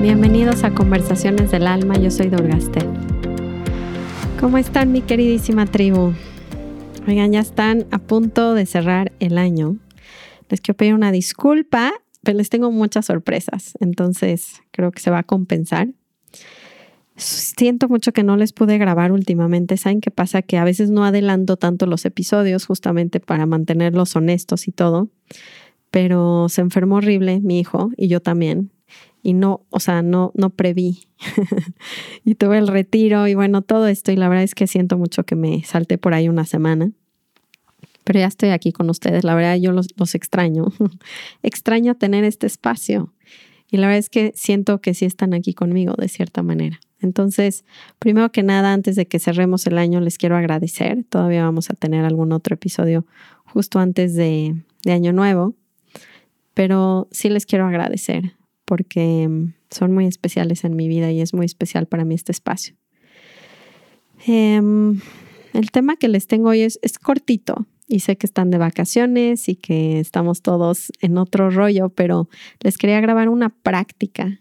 Bienvenidos a Conversaciones del Alma, yo soy Dorgaste. ¿Cómo están mi queridísima tribu? Oigan, ya están a punto de cerrar el año. Les quiero pedir una disculpa, pero les tengo muchas sorpresas, entonces creo que se va a compensar. Siento mucho que no les pude grabar últimamente. ¿Saben qué pasa? Que a veces no adelanto tanto los episodios justamente para mantenerlos honestos y todo. Pero se enfermó horrible mi hijo y yo también y no, o sea, no, no preví. y tuve el retiro y bueno, todo esto y la verdad es que siento mucho que me salte por ahí una semana. Pero ya estoy aquí con ustedes, la verdad yo los, extraño. extraño tener este espacio y la verdad es que siento que sí están aquí conmigo de cierta manera. Entonces, primero que nada, antes de que cerremos el año, les quiero agradecer. Todavía vamos a tener algún otro episodio justo antes de, de Año Nuevo, pero sí les quiero agradecer porque mm, son muy especiales en mi vida y es muy especial para mí este espacio. Em, el tema que les tengo hoy es cortito y sé que están de vacaciones y que estamos todos en otro rollo, pero les quería grabar una práctica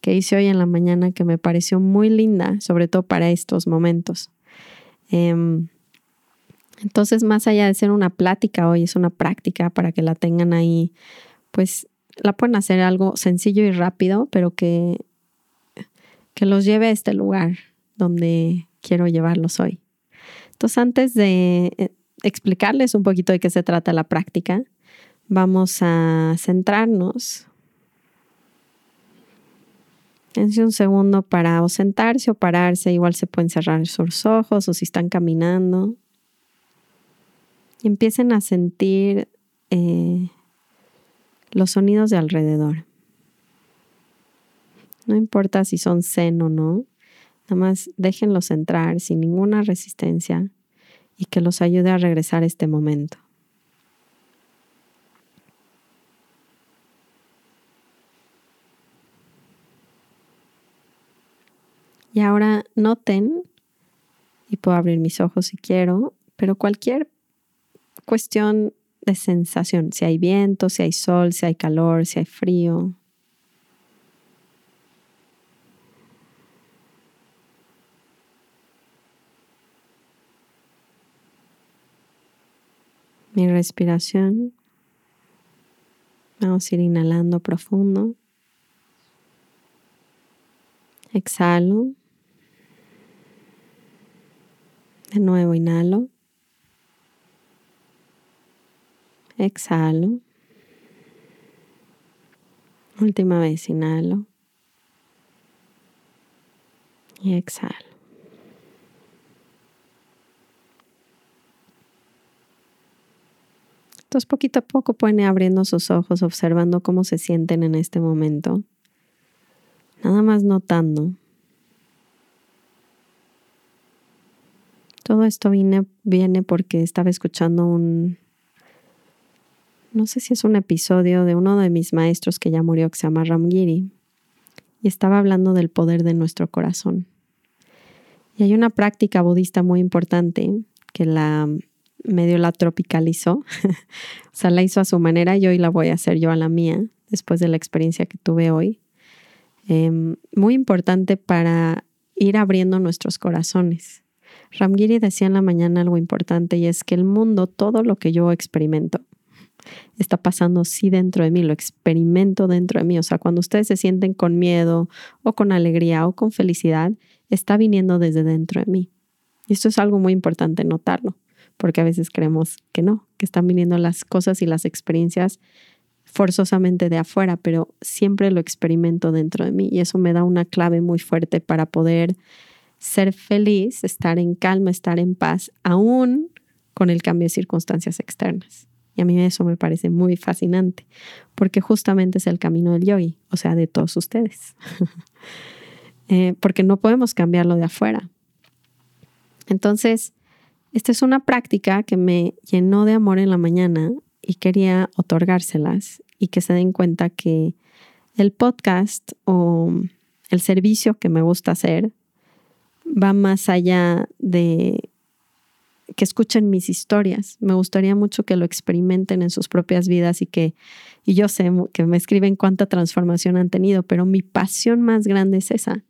que hice hoy en la mañana que me pareció muy linda, sobre todo para estos momentos. Em, entonces, más allá de ser una plática hoy, es una práctica para que la tengan ahí, pues la pueden hacer algo sencillo y rápido, pero que, que los lleve a este lugar donde quiero llevarlos hoy. Entonces, antes de eh, explicarles un poquito de qué se trata la práctica, vamos a centrarnos. Dense un segundo para sentarse o pararse, igual se pueden cerrar sus ojos o si están caminando. Empiecen a sentir eh, los sonidos de alrededor. No importa si son zen o no, nada más déjenlos entrar sin ninguna resistencia y que los ayude a regresar este momento. Y ahora noten, y puedo abrir mis ojos si quiero, pero cualquier cuestión de sensación, si hay viento, si hay sol, si hay calor, si hay frío. Mi respiración. Vamos a ir inhalando profundo. Exhalo. De nuevo inhalo. Exhalo. Última vez inhalo. Y exhalo. Entonces poquito a poco pueden ir abriendo sus ojos, observando cómo se sienten en este momento. Nada más notando. Todo esto viene, viene porque estaba escuchando un, no sé si es un episodio de uno de mis maestros que ya murió, que se llama Ramgiri, y estaba hablando del poder de nuestro corazón. Y hay una práctica budista muy importante que la medio la tropicalizó, o sea, la hizo a su manera y hoy la voy a hacer yo a la mía, después de la experiencia que tuve hoy. Em, muy importante para ir abriendo nuestros corazones. Ramgiri decía en la mañana algo importante y es que el mundo, todo lo que yo experimento, está pasando sí dentro de mí, lo experimento dentro de mí. O sea, cuando ustedes se sienten con miedo o con alegría o con felicidad, está viniendo desde dentro de mí. Y esto es algo muy importante notarlo, porque a veces creemos que no, que están viniendo las cosas y las experiencias forzosamente de afuera, pero siempre lo experimento dentro de mí y eso me da una clave muy fuerte para poder ser feliz, estar en calma, estar en paz, aún con el cambio de circunstancias externas. Y a mí eso me parece muy fascinante, porque justamente es el camino del yogi, o sea, de todos ustedes. Eh, porque no podemos cambiarlo de afuera. Entonces, esta es una práctica que me llenó de amor en la mañana y quería otorgárselas y que se den cuenta que el podcast o el servicio que me gusta hacer va más allá de que escuchen mis historias. Me gustaría mucho que lo experimenten en sus propias vidas y que, y yo sé que me escriben cuánta transformación han tenido, pero mi pasión más grande es esa,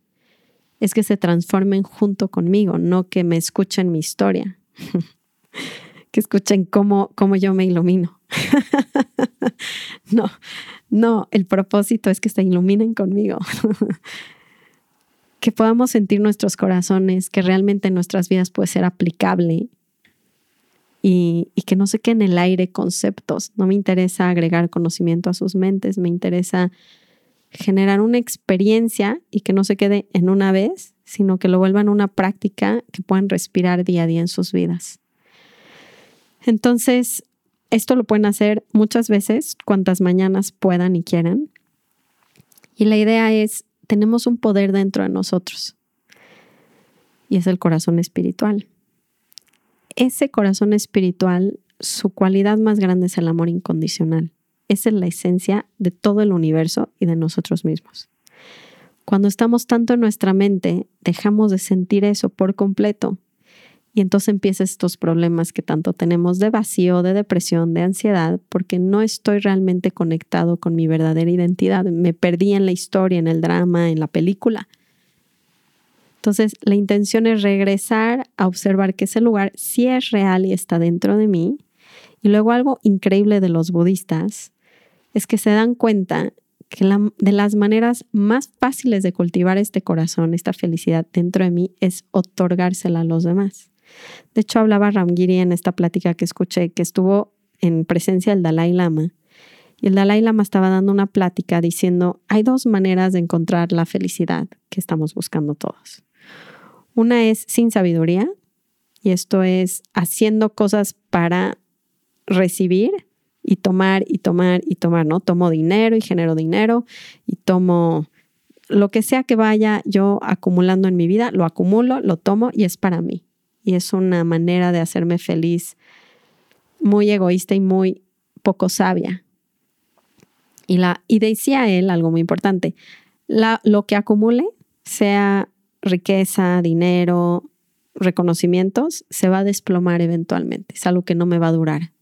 es que se transformen junto conmigo, no que me escuchen mi historia, que escuchen cómo, cómo yo me ilumino. no, no, el propósito es que se iluminen conmigo. que podamos sentir nuestros corazones, que realmente en nuestras vidas puede ser aplicable y, que no se queden en el aire conceptos. No me interesa agregar conocimiento a sus mentes, me interesa generar una experiencia y que no se quede en una vez, sino que lo vuelvan una práctica que puedan respirar día a día en sus vidas. Entonces, esto lo pueden hacer muchas veces, cuantas mañanas puedan y quieran. Y la idea es, tenemos un poder dentro de nosotros y es el corazón espiritual ese corazón espiritual, su cualidad más grande es el amor incondicional. Esa es la esencia de todo el universo y de nosotros mismos. Cuando estamos tanto en nuestra mente, dejamos de sentir eso por completo. Y entonces empiezan estos problemas que tanto tenemos de vacío, de depresión, de ansiedad, porque no estoy realmente conectado con mi verdadera identidad. Me perdí en la historia, en el drama, en la película. Entonces, la intención es regresar a observar que ese lugar sí es real y está dentro de mí. Y luego algo increíble de los budistas es que se dan cuenta que de las maneras más fáciles de cultivar este corazón, esta felicidad dentro de mí, es otorgársela a los demás. De hecho, hablaba Ramgiri en esta plática que escuché, que estuvo en presencia del Dalai Lama. Y el Dalai Lama estaba dando una plática diciendo, hay dos maneras de encontrar la felicidad que estamos buscando todos. Una es sin sabiduría y esto es haciendo cosas para recibir y tomar y tomar y tomar, ¿no? Tomo dinero y genero dinero y tomo lo que sea que vaya yo acumulando en mi vida, lo acumulo, lo tomo y es para mí. Y es una manera de hacerme feliz muy egoísta y muy poco sabia. Y, la, y decía él algo muy importante, la, lo que acumule, sea riqueza, dinero, reconocimientos, se va a desplomar eventualmente. Es algo que no me va a durar.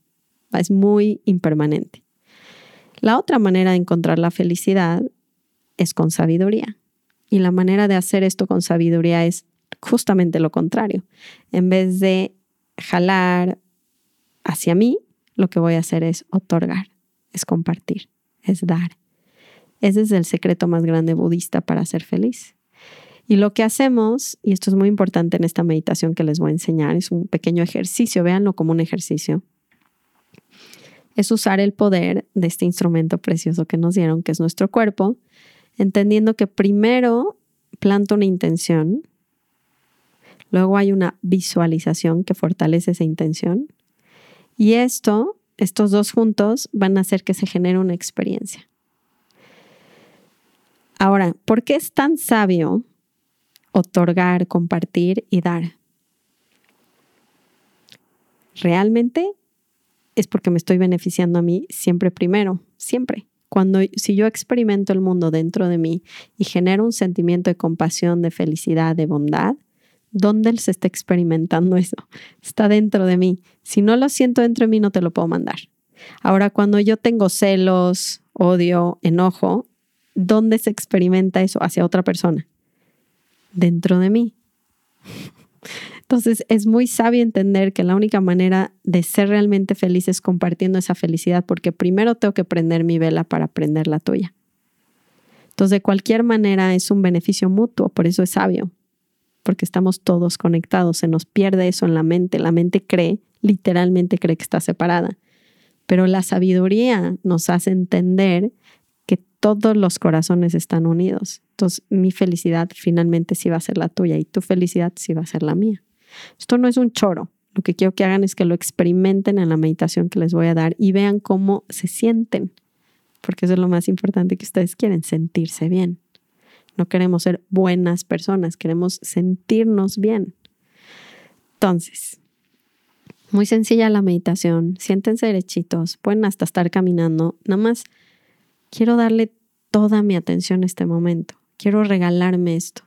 Es muy impermanente. La otra manera de encontrar la felicidad es con sabiduría. Y la manera de hacer esto con sabiduría es justamente lo contrario. En vez de jalar hacia mí, lo que voy a hacer es otorgar, es compartir, es dar. Ese es el secreto más grande budista para ser feliz. Y lo que hacemos, y esto es muy importante en esta meditación que les voy a enseñar, es un pequeño ejercicio, véanlo como un ejercicio, es usar el poder de este instrumento precioso que nos dieron, que es nuestro cuerpo, entendiendo que primero planto una intención, luego hay una visualización que fortalece esa intención, y esto, estos dos juntos, van a hacer que se genere una experiencia. Ahora, ¿por qué es tan sabio otorgar, compartir y dar. Realmente es porque me estoy beneficiando a mí siempre primero, siempre. Cuando si yo experimento el mundo dentro de mí y genero un sentimiento de compasión, de felicidad, de bondad, ¿dónde se está experimentando eso? Está dentro de mí. Si no lo siento dentro de mí, no te lo puedo mandar. Ahora, cuando yo tengo celos, odio, enojo, ¿dónde se experimenta eso hacia otra persona? dentro de mí. Entonces es muy sabio entender que la única manera de ser realmente feliz es compartiendo esa felicidad, porque primero tengo que prender mi vela para prender la tuya. Entonces de cualquier manera es un beneficio mutuo, por eso es sabio, porque estamos todos conectados, se nos pierde eso en la mente, la mente cree, literalmente cree que está separada, pero la sabiduría nos hace entender todos los corazones están unidos. Entonces, mi felicidad finalmente sí va a ser la tuya y tu felicidad sí va a ser la mía. Esto no es un choro. Lo que quiero que hagan es que lo experimenten en la meditación que les voy a dar y vean cómo se sienten, porque eso es lo más importante que ustedes quieren, sentirse bien. No queremos ser buenas personas, queremos sentirnos bien. Entonces, muy sencilla la meditación, siéntense derechitos, pueden hasta estar caminando, nada más quiero darle toda mi atención a este momento. quiero regalarme esto.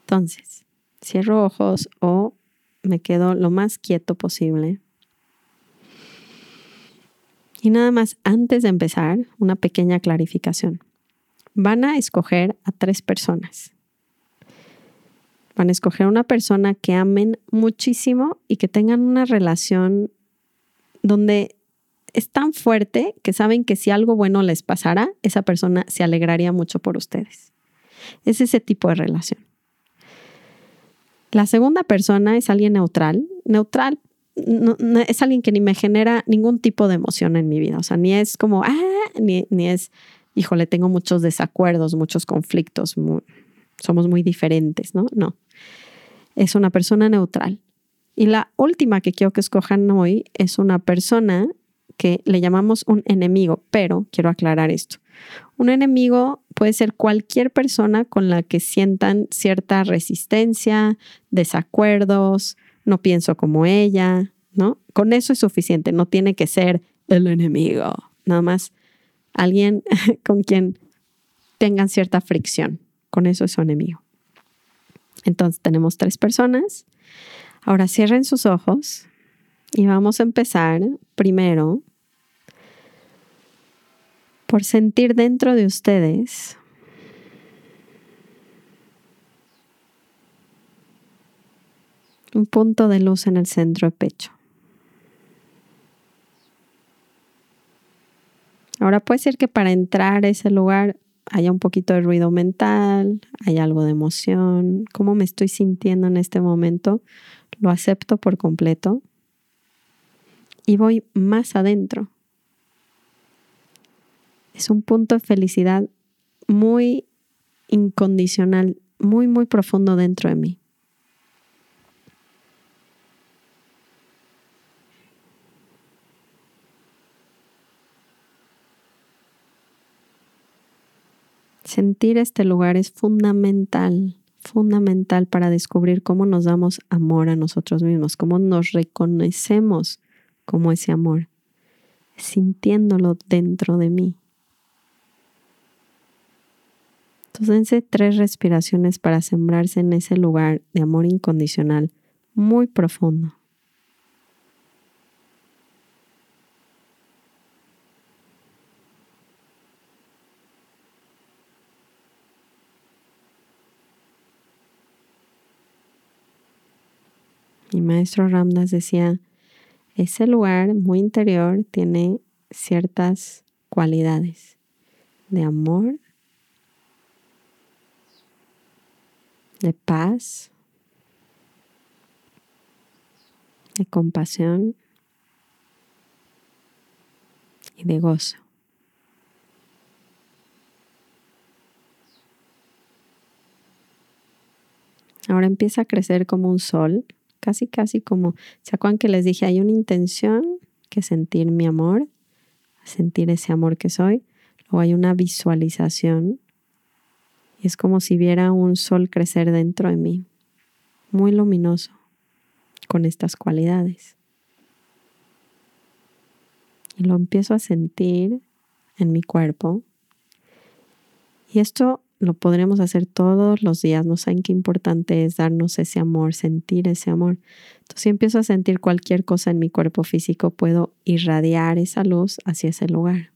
Entonces, cierro ojos o me quedo lo más quieto posible. Y nada más, antes de empezar, una pequeña clarificación. Van a escoger a tres personas. Van a escoger una persona que amen muchísimo y que tengan una relación donde es tan fuerte que saben que si algo bueno les pasara, esa persona se alegraría mucho por ustedes. Es ese tipo de relación. La segunda persona es alguien neutral. Neutral es alguien que ni me genera ningún tipo de emoción en mi vida. O sea, ni es como, ah, ni, ni es, híjole, tengo muchos desacuerdos, muchos conflictos, somos muy diferentes, ¿no? No. Es una persona neutral. Y la última que quiero que escojan hoy es una persona que le llamamos un enemigo, pero quiero aclarar esto. Un enemigo puede ser cualquier persona con la que sientan cierta resistencia, desacuerdos, no pienso como ella, ¿no? Con eso es suficiente, no tiene que ser el enemigo, nada más alguien con quien tengan cierta fricción, con eso es su enemigo. Entonces tenemos tres personas. Ahora cierren sus ojos y vamos a empezar primero por sentir dentro de ustedes un punto de luz en el centro de pecho. Ahora puede ser que para entrar a ese lugar haya un poquito de ruido mental, hay algo de emoción, cómo me estoy sintiendo en este momento, lo acepto por completo y voy más adentro es un punto de felicidad muy incondicional, muy, muy profundo dentro de mí. Sentir este lugar es fundamental, fundamental para descubrir cómo nos damos amor a nosotros mismos, cómo nos reconocemos como ese amor, sintiéndolo dentro de mí. Entonces, tres respiraciones para sembrarse en ese lugar de amor incondicional muy profundo. Mi maestro Ramdas decía, ese lugar muy interior tiene ciertas cualidades de amor, de paz, de compasión y de gozo. Ahora empieza a crecer como un sol, casi, casi como, ¿se acuerdan que les dije? Hay una intención que sentir mi amor, sentir ese amor que soy. Luego hay una visualización y es como si viera un sol crecer dentro de mí, muy luminoso, con estas cualidades. Y lo empiezo a sentir en mi cuerpo. Y esto lo podremos hacer todos los días. No saben qué importante es darnos ese amor, sentir ese amor. Entonces, si empiezo a sentir cualquier cosa en mi cuerpo físico, puedo irradiar esa luz hacia ese lugar.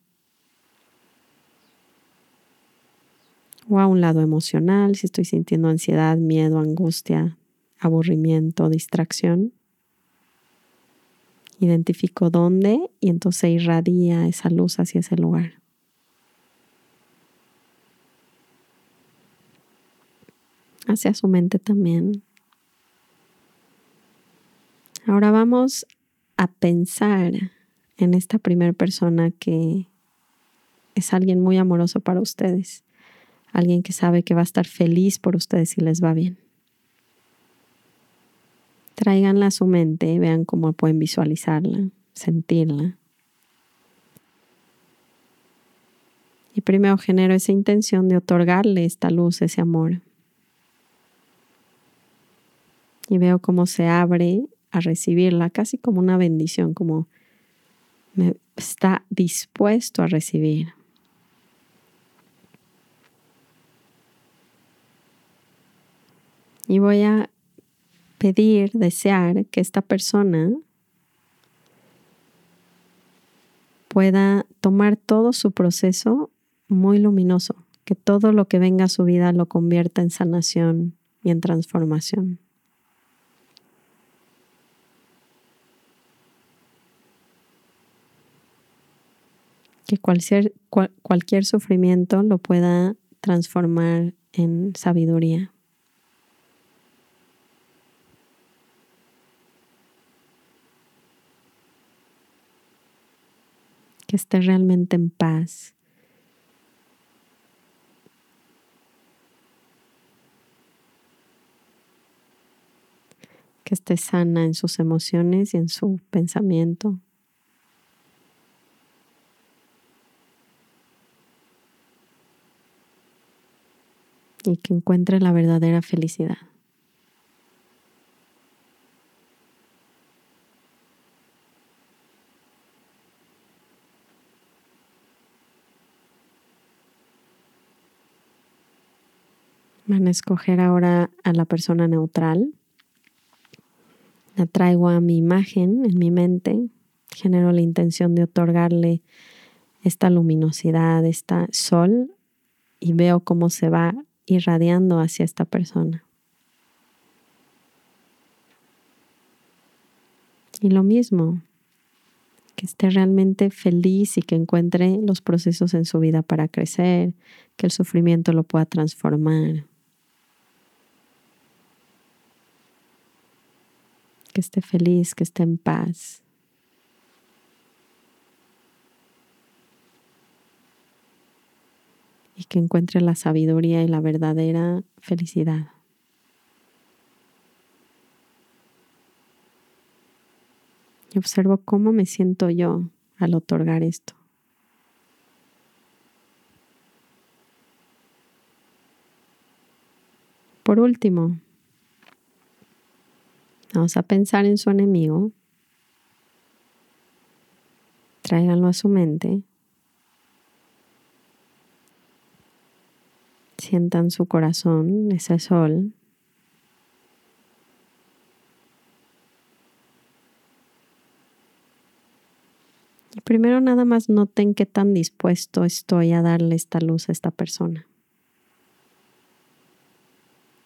O a un lado emocional, si estoy sintiendo ansiedad, miedo, angustia, aburrimiento, distracción. Identifico dónde y entonces irradia esa luz hacia ese lugar. Hacia su mente también. Ahora vamos a pensar en esta primera persona que es alguien muy amoroso para ustedes alguien que sabe que va a estar feliz por ustedes si les va bien. Traiganla a su mente, vean cómo pueden visualizarla, sentirla. Y primero genero esa intención de otorgarle esta luz, ese amor. Y veo cómo se abre a recibirla, casi como una bendición, como me está dispuesto a recibir. Y voy a pedir, desear que esta persona pueda tomar todo su proceso muy luminoso, que todo lo que venga a su vida lo convierta en sanación y en transformación. Que cualquier, cualquier sufrimiento lo pueda transformar en sabiduría. Que esté realmente en paz. Que esté sana en sus emociones y en su pensamiento. Y que encuentre la verdadera felicidad. Van a escoger ahora a la persona neutral. La traigo a mi imagen en mi mente. Genero la intención de otorgarle esta luminosidad, esta sol y veo cómo se va irradiando hacia esta persona. Y lo mismo, que esté realmente feliz y que encuentre los procesos en su vida para crecer, que el sufrimiento lo pueda transformar. Que esté feliz, que esté en paz. Y que encuentre la sabiduría y la verdadera felicidad. Y observo cómo me siento yo al otorgar esto. Por último, Vamos a pensar en su enemigo. Tráiganlo a su mente. Sientan su corazón, ese sol. Y primero nada más noten qué tan dispuesto estoy a darle esta luz a esta persona.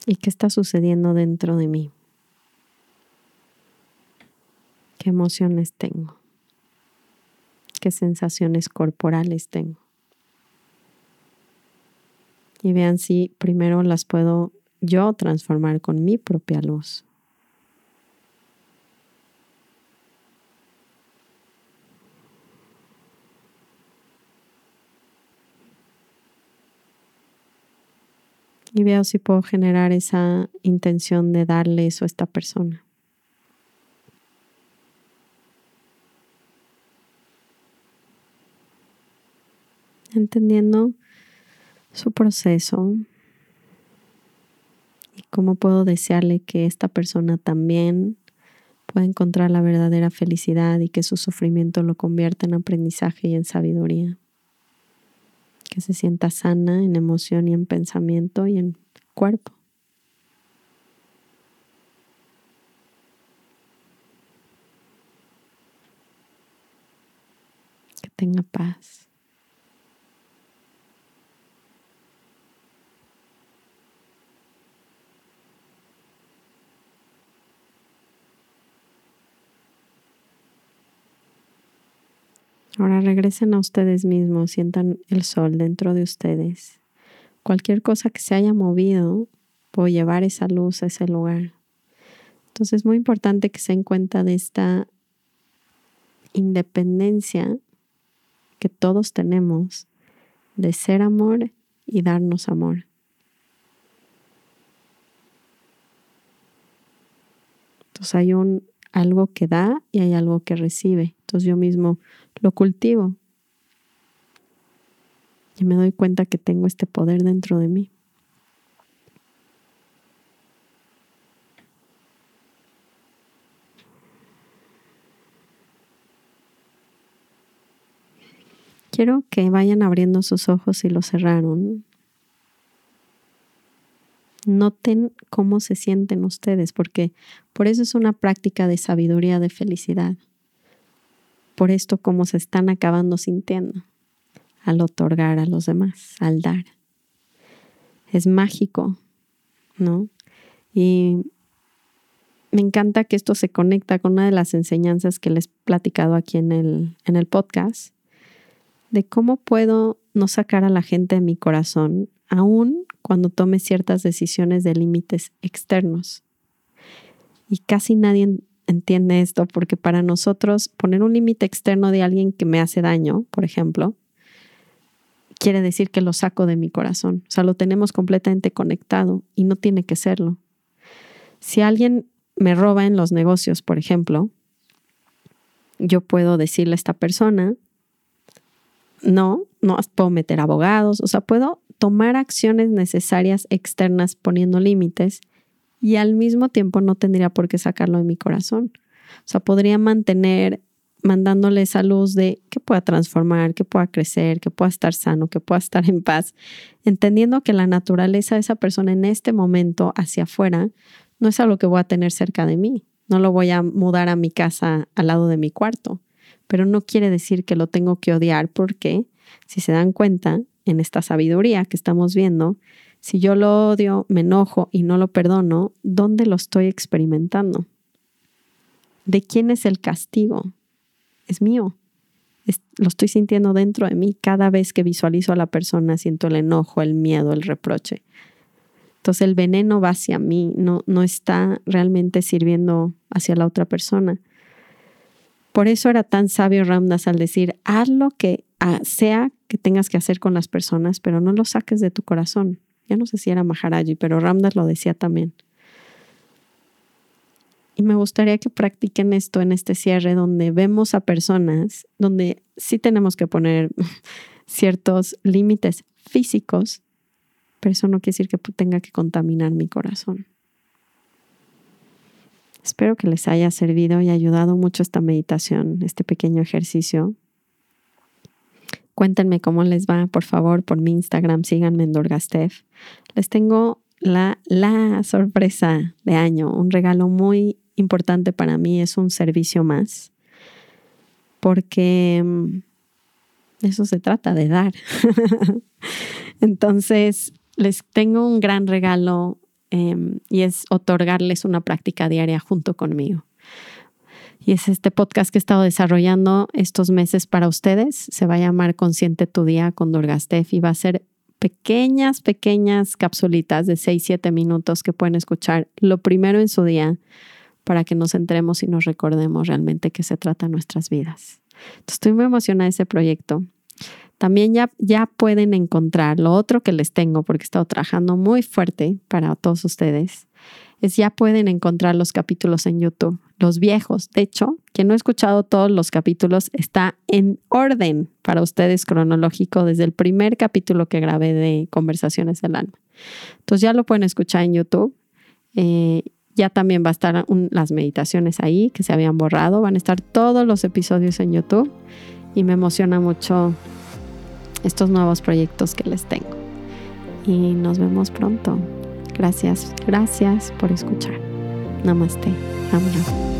¿Y qué está sucediendo dentro de mí? Qué emociones tengo, qué sensaciones corporales tengo. Y vean si primero las puedo yo transformar con mi propia luz. Y veo si puedo generar esa intención de darle eso a esta persona. Entendiendo su proceso y cómo puedo desearle que esta persona también pueda encontrar la verdadera felicidad y que su sufrimiento lo convierta en aprendizaje y en sabiduría. Que se sienta sana en emoción y en pensamiento y en cuerpo. Que tenga paz. Ahora regresen a ustedes mismos, sientan el sol dentro de ustedes. Cualquier cosa que se haya movido, puedo llevar esa luz a ese lugar. Entonces es muy importante que se den cuenta de esta independencia que todos tenemos de ser amor y darnos amor. Entonces hay un algo que da y hay algo que recibe. Entonces yo mismo lo cultivo y me doy cuenta que tengo este poder dentro de mí. Quiero que vayan abriendo sus ojos y los cerraron. Noten cómo se sienten ustedes, porque por eso es una práctica de sabiduría, de felicidad. Por esto cómo se están acabando sintiendo al otorgar a los demás, al dar. Es mágico, ¿no? Y me encanta que esto se conecta con una de las enseñanzas que les he platicado aquí en el, en el podcast, de cómo puedo no sacar a la gente de mi corazón, aún cuando tome ciertas decisiones de límites externos. Y casi nadie entiende esto porque para nosotros poner un límite externo de alguien que me hace daño, por ejemplo, quiere decir que lo saco de mi corazón. O sea, lo tenemos completamente conectado y no tiene que serlo. Si alguien me roba en los negocios, por ejemplo, yo puedo decirle a esta persona, no, no puedo meter abogados, o sea, puedo tomar acciones necesarias externas poniendo límites y al mismo tiempo no tendría por qué sacarlo de mi corazón. O sea, podría mantener mandándole esa luz de que pueda transformar, que pueda crecer, que pueda estar sano, que pueda estar en paz, entendiendo que la naturaleza de esa persona en este momento hacia afuera no es algo que voy a tener cerca de mí. No lo voy a mudar a mi casa al lado de mi cuarto, pero no quiere decir que lo tengo que odiar porque, si se dan cuenta, en esta sabiduría que estamos viendo, si yo lo odio, me enojo y no lo perdono, ¿dónde lo estoy experimentando? ¿De quién es el castigo? Es mío. lo estoy sintiendo dentro de mí. Cada vez que visualizo a la persona, siento el enojo, el miedo, el reproche. Entonces el veneno va hacia mí, no, no está realmente sirviendo hacia la otra persona. Por eso era tan sabio Ramdas al decir, haz lo que ah, sea que tengas que hacer con las personas, pero no lo saques de tu corazón. Ya no sé si era Maharaji, pero Ramdas lo decía también. Y me gustaría que practiquen esto en este cierre donde vemos a personas, donde sí tenemos que poner ciertos límites físicos, pero eso no quiere decir que tenga que contaminar mi corazón. Espero que les haya servido y ayudado mucho esta meditación, este pequeño ejercicio. Cuéntenme cómo les va, por favor, por mi Instagram, síganme en Dorgastef. Les tengo la, la sorpresa de año, un regalo muy importante para mí, es un servicio más, porque mm, eso se trata de dar. Entonces, les tengo un gran regalo em, y es otorgarles una práctica diaria junto conmigo. Y es este podcast que he estado desarrollando estos meses para ustedes. Se va a llamar Consciente tu Día con Durgastef y va a ser pequeñas, pequeñas capsulitas de 6, 7 minutos que pueden escuchar lo primero en su día para que nos centremos y nos recordemos realmente que se trata nuestras vidas. estoy muy emocionada de ese proyecto. También ya, ya pueden encontrar lo otro que les tengo, porque he estado trabajando muy fuerte para todos ustedes, es ya pueden encontrar los capítulos en YouTube, los viejos. De hecho, quien no ha escuchado todos los capítulos está en orden para ustedes cronológico desde el primer capítulo que grabé de Conversaciones del Alma. Entonces ya lo pueden escuchar en YouTube. Eh, ya también va a estar las meditaciones ahí que se habían borrado. Van a estar todos los episodios en YouTube y me emociona mucho estos nuevos proyectos que les tengo. Y nos vemos pronto. Gracias, gracias por escuchar. Namaste. Amra.